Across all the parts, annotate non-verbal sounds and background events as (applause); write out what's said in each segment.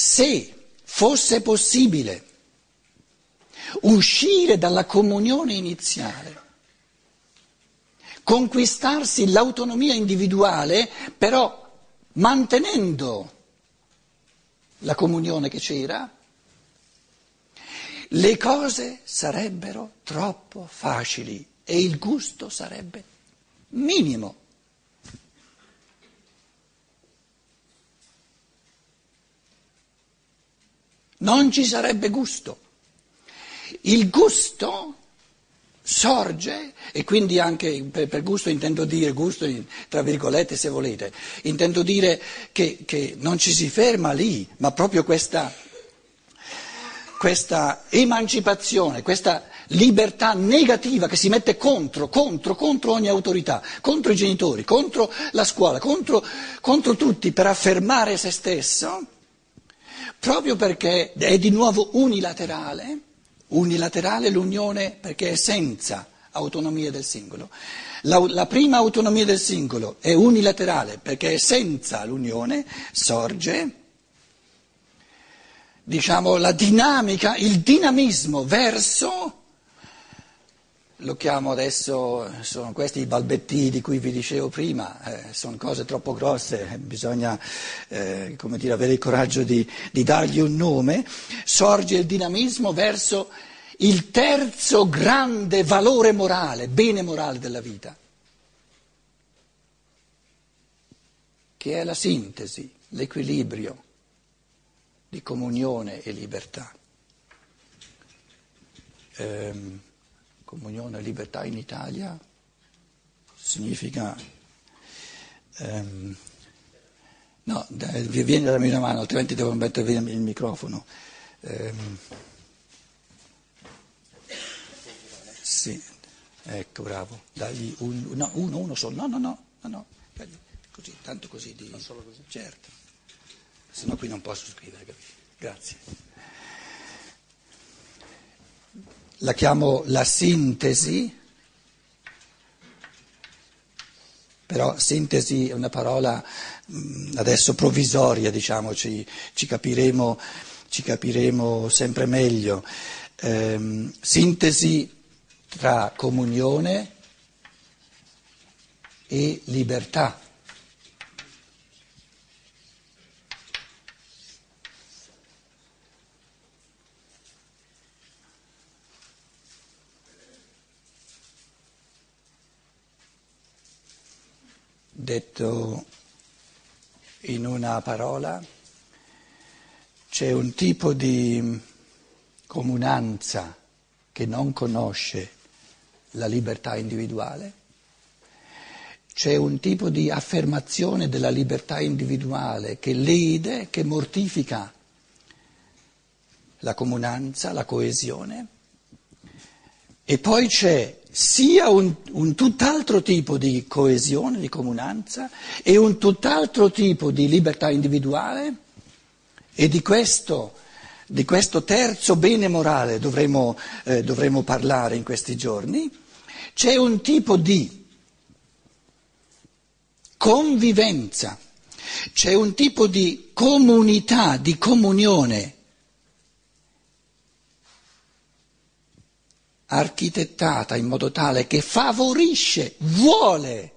se fosse possibile uscire dalla comunione iniziale, conquistarsi l'autonomia individuale, però mantenendo la comunione che c'era, le cose sarebbero troppo facili e il gusto sarebbe minimo. Non ci sarebbe gusto. Il gusto sorge, e quindi anche per, gusto intendo dire, gusto tra virgolette se volete, intendo dire che, che non ci si ferma lì, ma proprio questa, questa emancipazione, questa libertà negativa che si mette contro, contro, contro ogni autorità, contro i genitori, contro la scuola, contro, contro tutti per affermare se stesso, proprio perché è di nuovo unilaterale unilaterale l'unione perché è senza autonomia del singolo. La, la, prima autonomia del singolo è unilaterale perché è senza l'unione, sorge, diciamo, la dinamica, il dinamismo verso, lo chiamo adesso, sono questi i balbetti di cui vi dicevo prima, eh, sono cose troppo grosse, bisogna eh, dire, avere il coraggio di, di dargli un nome, sorge il dinamismo verso il terzo grande valore morale, bene morale della vita, che è la sintesi, l'equilibrio di comunione e libertà. Ehm, comunione e libertà in Italia significa... Ehm, no, vi viene dalla mia mano, altrimenti devo mettere via il microfono. Ehm, Sì, ecco, bravo. Dagli un, no, uno, uno solo. No, no, no, no, no. Così, tanto così di... Ma solo così? Certo. Se no qui non posso scrivere, capisci? Grazie. La chiamo la sintesi, però sintesi è una parola mm, adesso provvisoria, diciamo, ci, ci, capiremo, ci capiremo, sempre meglio. Eh, sintesi tra comunione e libertà. Detto in una parola, c'è un tipo di comunanza che non conosce la libertà individuale, c'è un tipo di affermazione della libertà individuale che lede, che mortifica la comunanza, la coesione, e poi c'è sia un, un, tutt'altro tipo di coesione, di comunanza, e un tutt'altro tipo di libertà individuale, e di questo di questo terzo bene morale dovremo, eh, dovremo parlare in questi giorni, c'è un tipo di convivenza, c'è un tipo di comunità, di comunione architettata in modo tale che favorisce, vuole,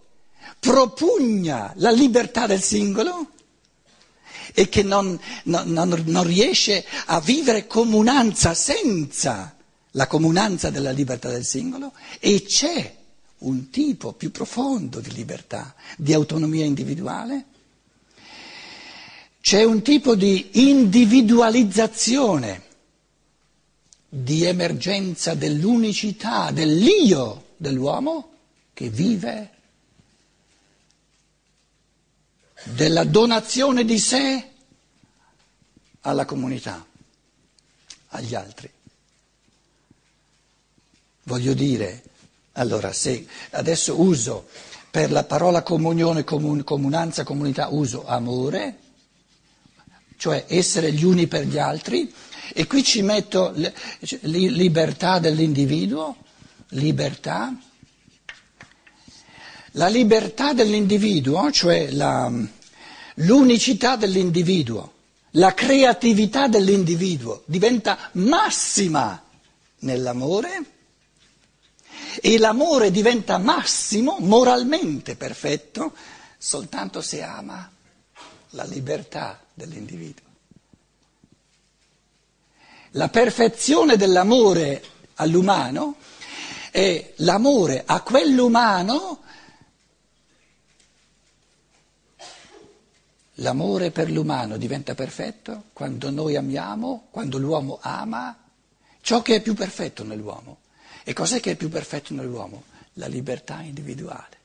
propugna la libertà del singolo e che non, non, non riesce a vivere comunanza senza la comunanza della libertà del singolo e c'è un tipo più profondo di libertà, di autonomia individuale, c'è un tipo di individualizzazione, di emergenza dell'unicità, dell'io dell'uomo che vive della donazione di sé alla comunità, agli altri. Voglio dire, allora, se adesso uso per la parola comunione, comun, comunanza, comunità, uso amore, cioè essere gli uni per gli altri, e qui ci metto libertà dell'individuo, libertà. La libertà dell'individuo, cioè la, l'unicità dell'individuo, la creatività dell'individuo diventa massima nell'amore e l'amore diventa massimo, moralmente perfetto, soltanto se ama la libertà dell'individuo. La perfezione dell'amore all'umano è l'amore a quell'umano L'amore per l'umano diventa perfetto quando noi amiamo, quando l'uomo ama ciò che è più perfetto nell'uomo. E cos'è che è più perfetto nell'uomo? La libertà individuale.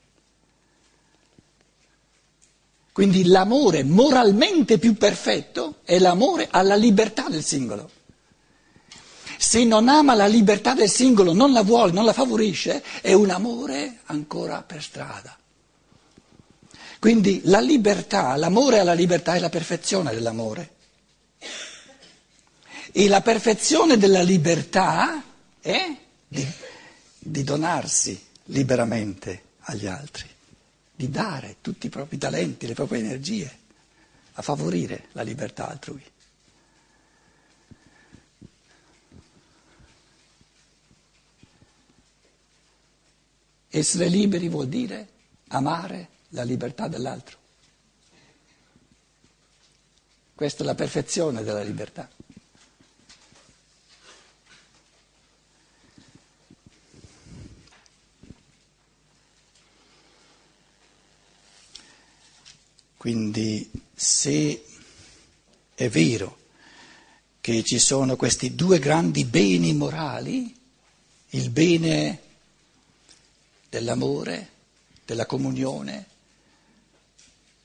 Quindi l'amore moralmente più perfetto è l'amore alla libertà del singolo. Se non ama la libertà del singolo, non la vuole, non la favorisce, è un amore ancora per strada. Quindi la libertà, l'amore alla libertà è la perfezione dell'amore. E la perfezione della libertà è di, di donarsi liberamente agli altri, di dare tutti i propri talenti, le proprie energie, a favorire la libertà altrui. Essere liberi vuol dire amare la libertà dell'altro. Questa è la perfezione della libertà. Quindi se è vero che ci sono questi due grandi beni morali, il bene dell'amore, della comunione,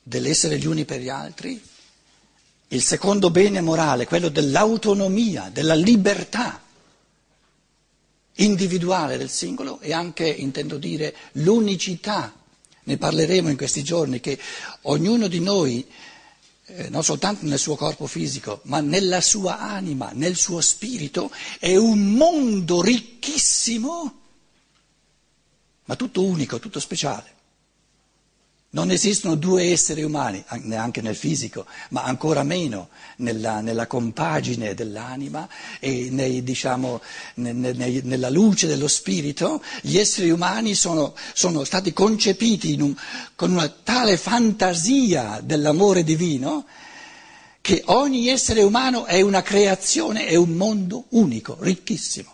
dell'essere gli uni per gli altri, il secondo bene morale, quello dell'autonomia, della libertà individuale del singolo e anche, intendo dire, l'unicità. Ne parleremo in questi giorni che ognuno di noi, eh, non soltanto nel suo corpo fisico, ma nella sua anima, nel suo spirito, è un mondo ricchissimo, ma tutto unico, tutto speciale. Non esistono due esseri umani, neanche nel fisico, ma ancora meno nella, nella compagine dell'anima e nei, diciamo, ne, ne, nella luce dello spirito. Gli esseri umani sono, sono stati concepiti un, con una tale fantasia dell'amore divino che ogni essere umano è una creazione, è un mondo unico, ricchissimo.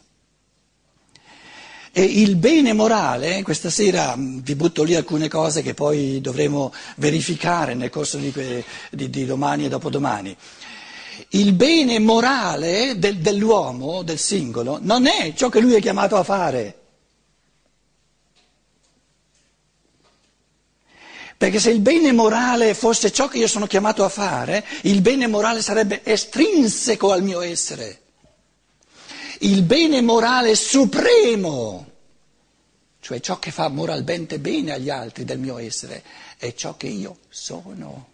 E il bene morale, questa sera mm, vi butto lì alcune cose che poi dovremo verificare nel corso di, di, di domani e dopodomani. Il bene morale del, dell'uomo, del singolo, non è ciò che lui è chiamato a fare. Perché se il bene morale fosse ciò che io sono chiamato a fare, il bene morale sarebbe estrinseco al mio essere il bene morale supremo, cioè ciò che fa moralmente bene agli altri del mio essere, è ciò che io sono.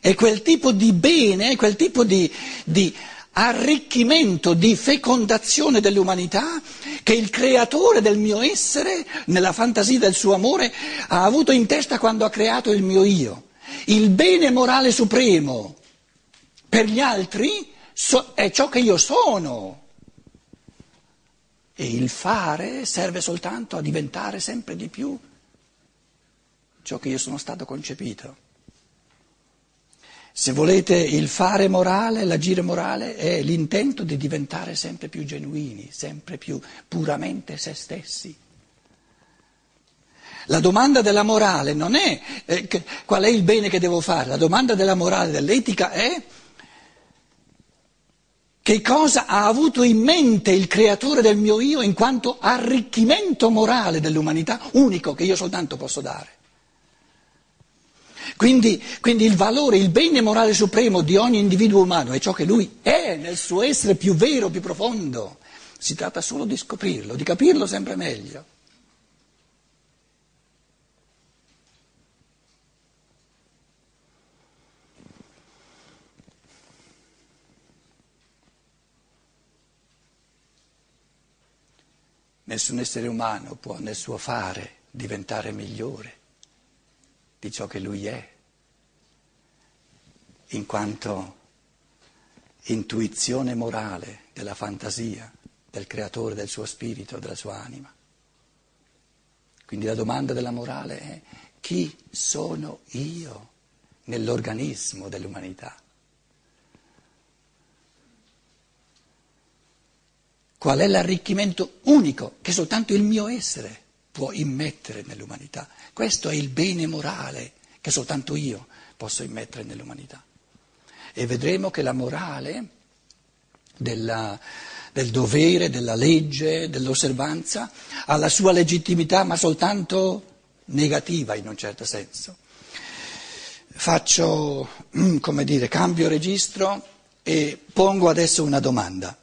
È quel tipo di bene, quel tipo di, di arricchimento, di fecondazione dell'umanità che il creatore del mio essere, nella fantasia del suo amore, ha avuto in testa quando ha creato il mio io. Il bene morale supremo per gli altri so, è ciò che io sono. E il fare serve soltanto a diventare sempre di più ciò che io sono stato concepito. Se volete il fare morale, l'agire morale è l'intento di diventare sempre più genuini, sempre più puramente se stessi. La domanda della morale non è eh, qual è il bene che devo fare, la domanda della morale, dell'etica è che cosa ha avuto in mente il creatore del mio io in quanto arricchimento morale dell'umanità unico che io soltanto posso dare. Quindi, quindi, il valore, il bene morale supremo di ogni individuo umano è ciò che lui è nel suo essere più vero, più profondo. Si tratta solo di scoprirlo, di capirlo sempre meglio. Nessun essere umano può nel suo fare diventare migliore di ciò che lui è. in quanto intuizione morale della fantasia del creatore del suo spirito, della sua anima. Quindi la domanda della morale è chi sono io nell'organismo dell'umanità? Qual è l'arricchimento unico che soltanto il mio essere può immettere nell'umanità? Questo è il bene morale che soltanto io posso immettere nell'umanità. E vedremo che la morale della, del dovere, della legge, dell'osservanza ha la sua legittimità, ma soltanto negativa in un certo senso. Faccio, (clears throat) come dire, cambio registro e pongo adesso una domanda.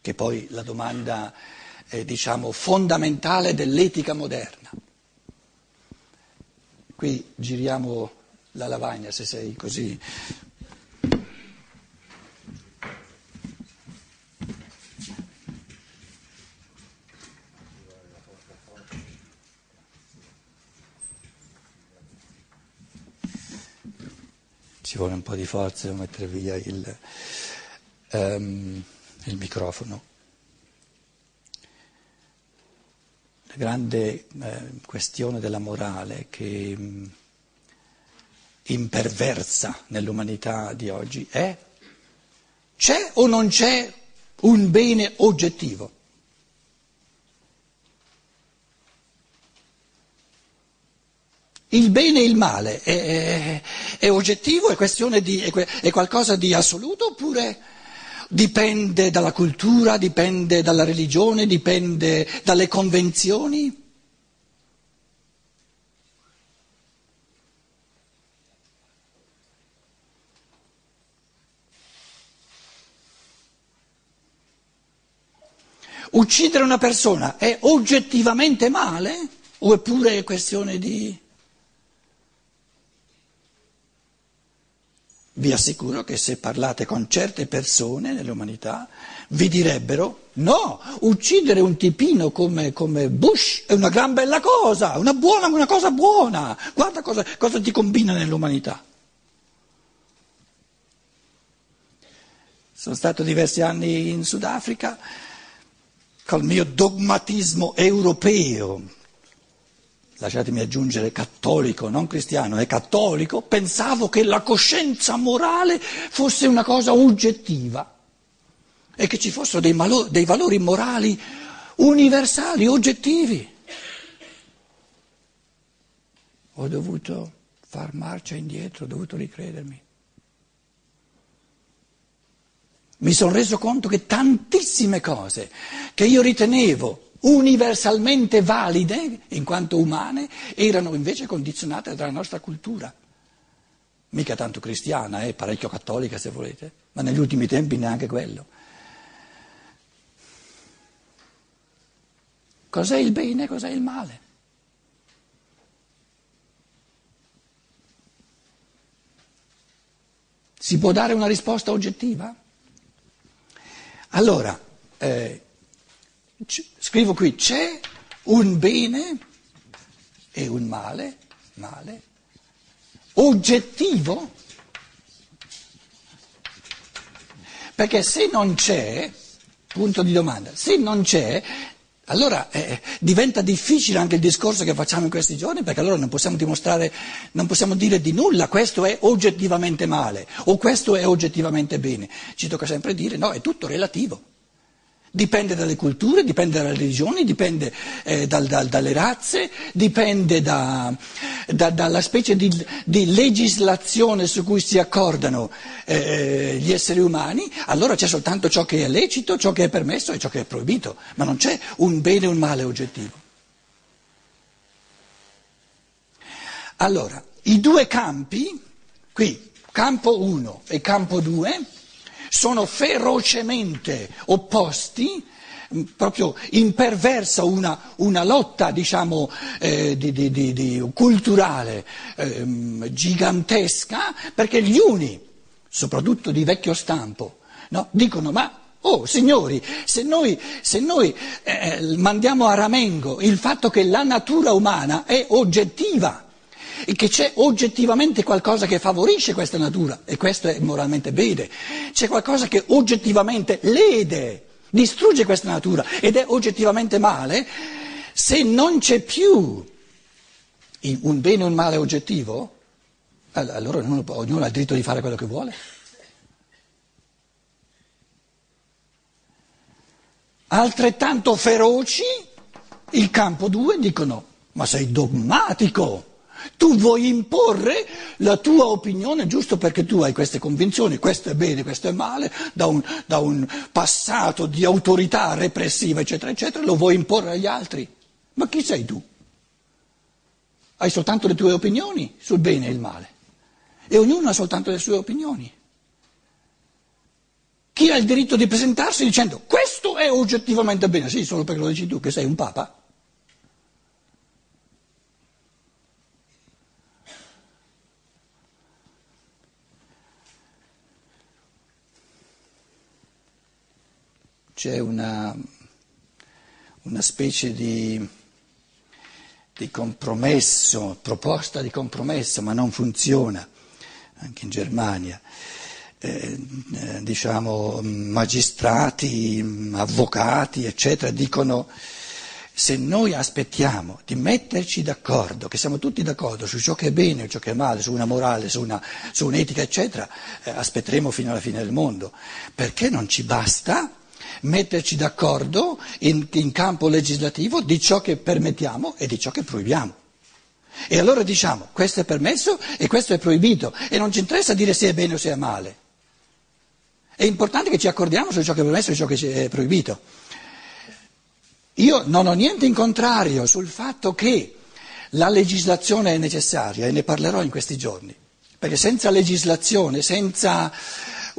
Che poi la domanda, è, diciamo, fondamentale dell'etica moderna. Qui giriamo la lavagna se sei così. Ci vuole un po' di forza per mettere via il, um, il microfono. La grande eh, questione della morale che mm, imperversa nell'umanità di oggi è c'è o non c'è un bene oggettivo? Il bene e il male è, è, è oggettivo, è, di, è qualcosa di assoluto oppure dipende dalla cultura, dipende dalla religione, dipende dalle convenzioni? Uccidere una persona è oggettivamente male oppure è questione di... Vi assicuro che se parlate con certe persone nell'umanità vi direbbero no, uccidere un tipino come, come Bush è una gran bella cosa, una, buona, una cosa buona, guarda cosa, cosa ti combina nell'umanità. Sono stato diversi anni in Sudafrica col mio dogmatismo europeo, lasciatemi aggiungere cattolico, non cristiano, è cattolico, pensavo che la coscienza morale fosse una cosa oggettiva e che ci fossero dei, malo- dei valori morali universali, oggettivi. Ho dovuto far marcia indietro, ho dovuto ricredermi. mi sono reso conto che tantissime cose che io ritenevo universalmente valide in quanto umane erano invece condizionate dalla nostra cultura. Mica tanto cristiana, eh, parecchio cattolica se volete, ma negli ultimi tempi neanche quello. Cos'è il bene, cos'è il male? Si può dare una risposta oggettiva? Allora, eh, scrivo qui, c'è un bene e un male, male oggettivo? Perché se non c'è, punto di domanda, se non c'è, allora eh, diventa difficile anche il discorso che facciamo in questi giorni, perché allora non possiamo dimostrare, non possiamo dire di nulla, questo è oggettivamente male o questo è oggettivamente bene. Ci tocca sempre dire no, è tutto relativo. Dipende dalle culture, dipende dalle religioni, dipende eh, dal, dal, dalle razze, dipende da, da, dalla specie di, di, legislazione su cui si accordano eh, gli esseri umani. Allora c'è soltanto ciò che è lecito, ciò che è permesso e ciò che è proibito, ma non c'è un bene e un male oggettivo. Allora, i due campi, qui campo 1 e campo 2, sono ferocemente opposti, mm, proprio imperversa una, una lotta diciamo, eh, di, di, di, culturale eh, gigantesca, perché gli uni, soprattutto di vecchio stampo, no, dicono ma Oh signori, se noi, se noi eh, mandiamo a ramengo il fatto che la natura umana è oggettiva, e che c'è oggettivamente qualcosa che favorisce questa natura, e questo è moralmente bene, c'è qualcosa che oggettivamente lede, distrugge questa natura ed è oggettivamente male, se non c'è più un bene o un male oggettivo, allora ognuno, ognuno ha il diritto di fare quello che vuole. Altrettanto feroci, il campo 2 dicono, ma sei dogmatico, tu vuoi imporre la tua opinione giusto perché tu hai queste convinzioni, questo è bene, questo è male, da un, da un passato di autorità repressiva, eccetera, eccetera, lo vuoi imporre agli altri. Ma chi sei tu? Hai soltanto le tue opinioni sul bene e il male e ognuno ha soltanto le sue opinioni. Chi ha il diritto di presentarsi dicendo questo è oggettivamente bene? Sì, solo perché lo dici tu che sei un papa. C'è una, una specie di, di compromesso, proposta di compromesso, ma non funziona, anche in Germania. Eh, eh, diciamo, magistrati, avvocati, eccetera, dicono se noi aspettiamo di metterci d'accordo, che siamo tutti d'accordo su ciò che è bene e ciò che è male, su una morale, su, una, su un'etica, eccetera, eh, aspetteremo fino alla fine del mondo, perché non ci basta metterci d'accordo in, in campo legislativo di ciò che permettiamo e di ciò che proibiamo. E allora diciamo questo è permesso e questo è proibito e non ci interessa dire se è bene o se è male. È importante che ci accordiamo su ciò che è permesso e ciò che è proibito. Io non ho niente in contrario sul fatto che la legislazione è necessaria e ne parlerò in questi giorni, perché senza legislazione, senza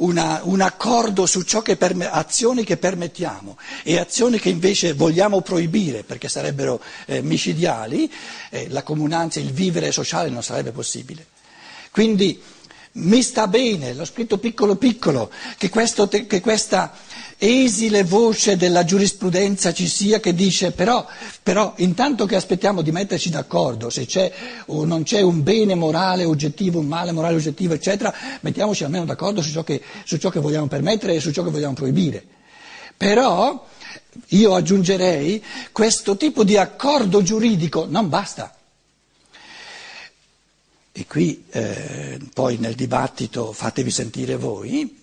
una, un accordo su che perme, azioni che permettiamo e azioni che invece vogliamo proibire perché sarebbero eh, micidiali, eh, la comunanza, il vivere sociale non sarebbe possibile. Quindi mi sta bene, l'ho scritto piccolo piccolo, che, questo, che, questa esile voce della giurisprudenza ci sia che dice però, però, intanto che aspettiamo di metterci d'accordo se c'è o non c'è un bene morale oggettivo, un male morale oggettivo, eccetera, mettiamoci almeno d'accordo su ciò che, su ciò che vogliamo permettere e su ciò che vogliamo proibire. Però io aggiungerei questo tipo di accordo giuridico non basta. E qui eh, poi nel dibattito fatevi sentire voi,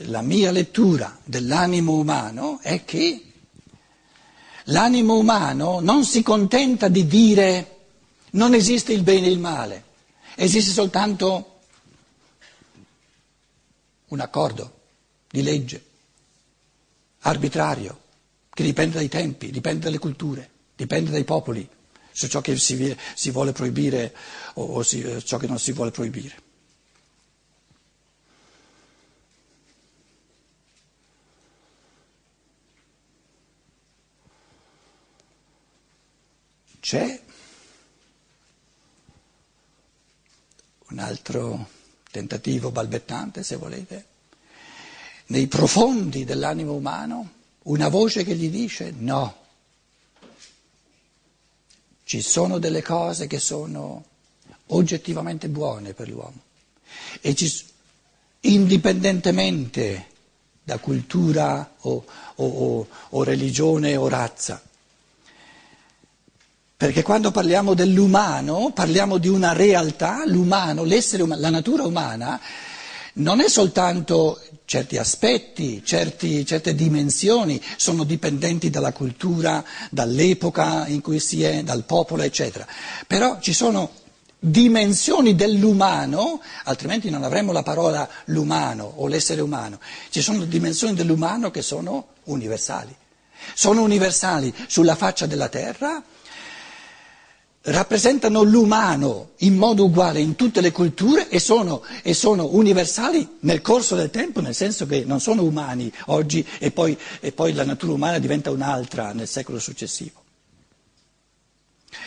la mia lettura dell'animo umano è che l'animo umano non si contenta di dire non esiste il bene e il male, esiste soltanto un accordo di legge arbitrario che dipende dai tempi, dipende dalle culture, dipende dai popoli su ciò che si, si vuole proibire o, o si, ciò che non si vuole proibire. C'è un altro tentativo balbettante, se volete, nei profondi dell'animo umano, una voce che gli dice no ci sono delle cose che sono oggettivamente buone per l'uomo e ci, indipendentemente da cultura o, o, o religione o razza. Perché quando parliamo dell'umano parliamo di una realtà, l'umano, l'essere umano, la natura umana non è soltanto certi aspetti, certi, certe dimensioni sono dipendenti dalla cultura, dall'epoca in cui si è, dal popolo, eccetera. Però ci sono dimensioni dell'umano, altrimenti non avremmo la parola l'umano o l'essere umano, ci sono dimensioni dell'umano che sono universali. Sono universali sulla faccia della terra rappresentano l'umano in modo uguale in tutte le culture e sono, e sono, universali nel corso del tempo, nel senso che non sono umani oggi e poi, e poi la natura umana diventa un'altra nel secolo successivo.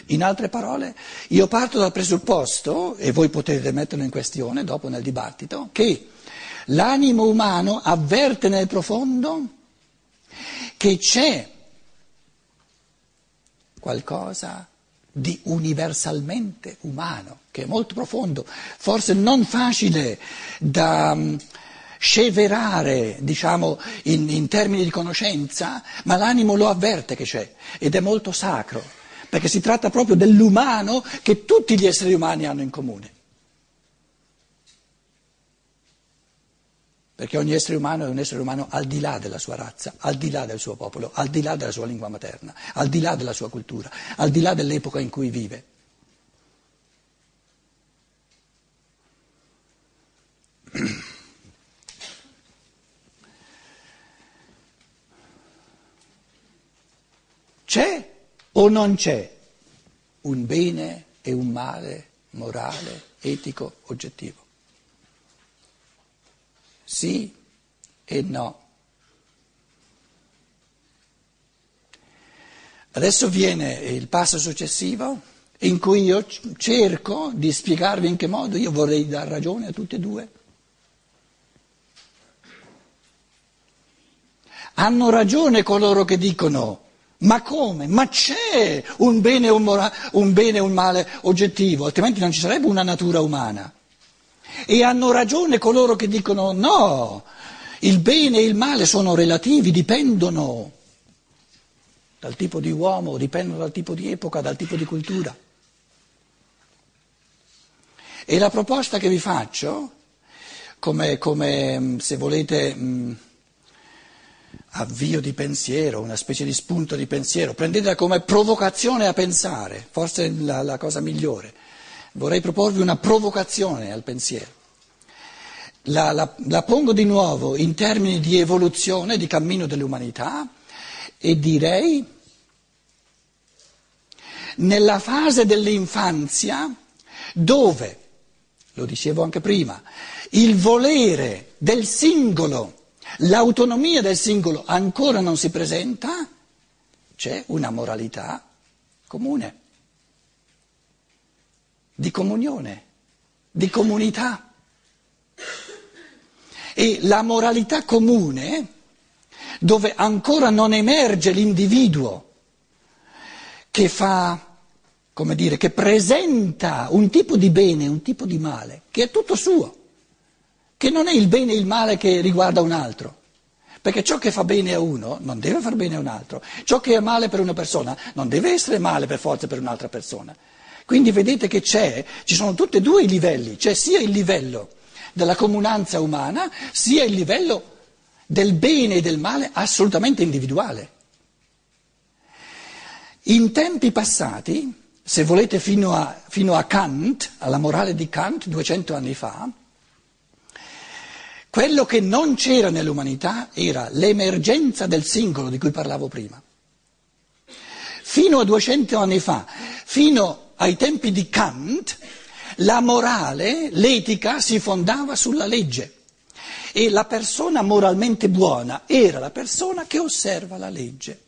In altre parole, io parto dal presupposto, e voi potete metterlo in questione dopo nel dibattito, che l'animo umano avverte nel profondo che c'è qualcosa di universalmente umano, che è molto profondo, forse non facile da mm, sceverare, diciamo, in, in termini di conoscenza, ma l'animo lo avverte che c'è ed è molto sacro, perché si tratta proprio dell'umano che tutti gli esseri umani hanno in comune. Perché ogni essere umano è un essere umano al di là della sua razza, al di là del suo popolo, al di là della sua lingua materna, al di là della sua cultura, al di là dell'epoca in cui vive. C'è o non c'è un bene e un male morale, etico, oggettivo? Sì e no. Adesso viene il passo successivo in cui io cerco di spiegarvi in che modo io vorrei dar ragione a tutte e due. Hanno ragione coloro che dicono ma come? Ma c'è un bene e un, mora- un, un male oggettivo, altrimenti non ci sarebbe una natura umana. E hanno ragione coloro che dicono no, il bene e il male sono relativi, dipendono dal tipo di uomo, dipendono dal tipo di epoca, dal tipo di cultura. E la proposta che vi faccio, come, come se volete mh, avvio di pensiero, una specie di spunto di pensiero, prendetela come provocazione a pensare, forse la, la cosa migliore vorrei proporvi una provocazione al pensiero. La, la, la, pongo di nuovo in termini di evoluzione, di cammino dell'umanità e direi nella fase dell'infanzia dove, lo dicevo anche prima, il volere del singolo, l'autonomia del singolo ancora non si presenta, c'è una moralità comune di comunione, di comunità. E la moralità comune, dove ancora non emerge l'individuo che fa, come dire, che presenta un tipo di bene, un tipo di male, che è tutto suo, che non è il bene e il male che riguarda un altro. Perché ciò che fa bene a uno non deve far bene a un altro, ciò che è male per una persona non deve essere male per forza per un'altra persona. Quindi vedete che ci sono tutti e due i livelli, c'è sia il livello della comunanza umana, sia il livello del bene e del male assolutamente individuale. In tempi passati, se volete fino a, fino a Kant, alla morale di Kant, 200 anni fa, quello che non c'era nell'umanità era l'emergenza del singolo di cui parlavo prima. Fino a 200 anni fa, fino ai tempi di Kant, la morale, l'etica si fondava sulla legge e la persona moralmente buona era la persona che osserva la legge.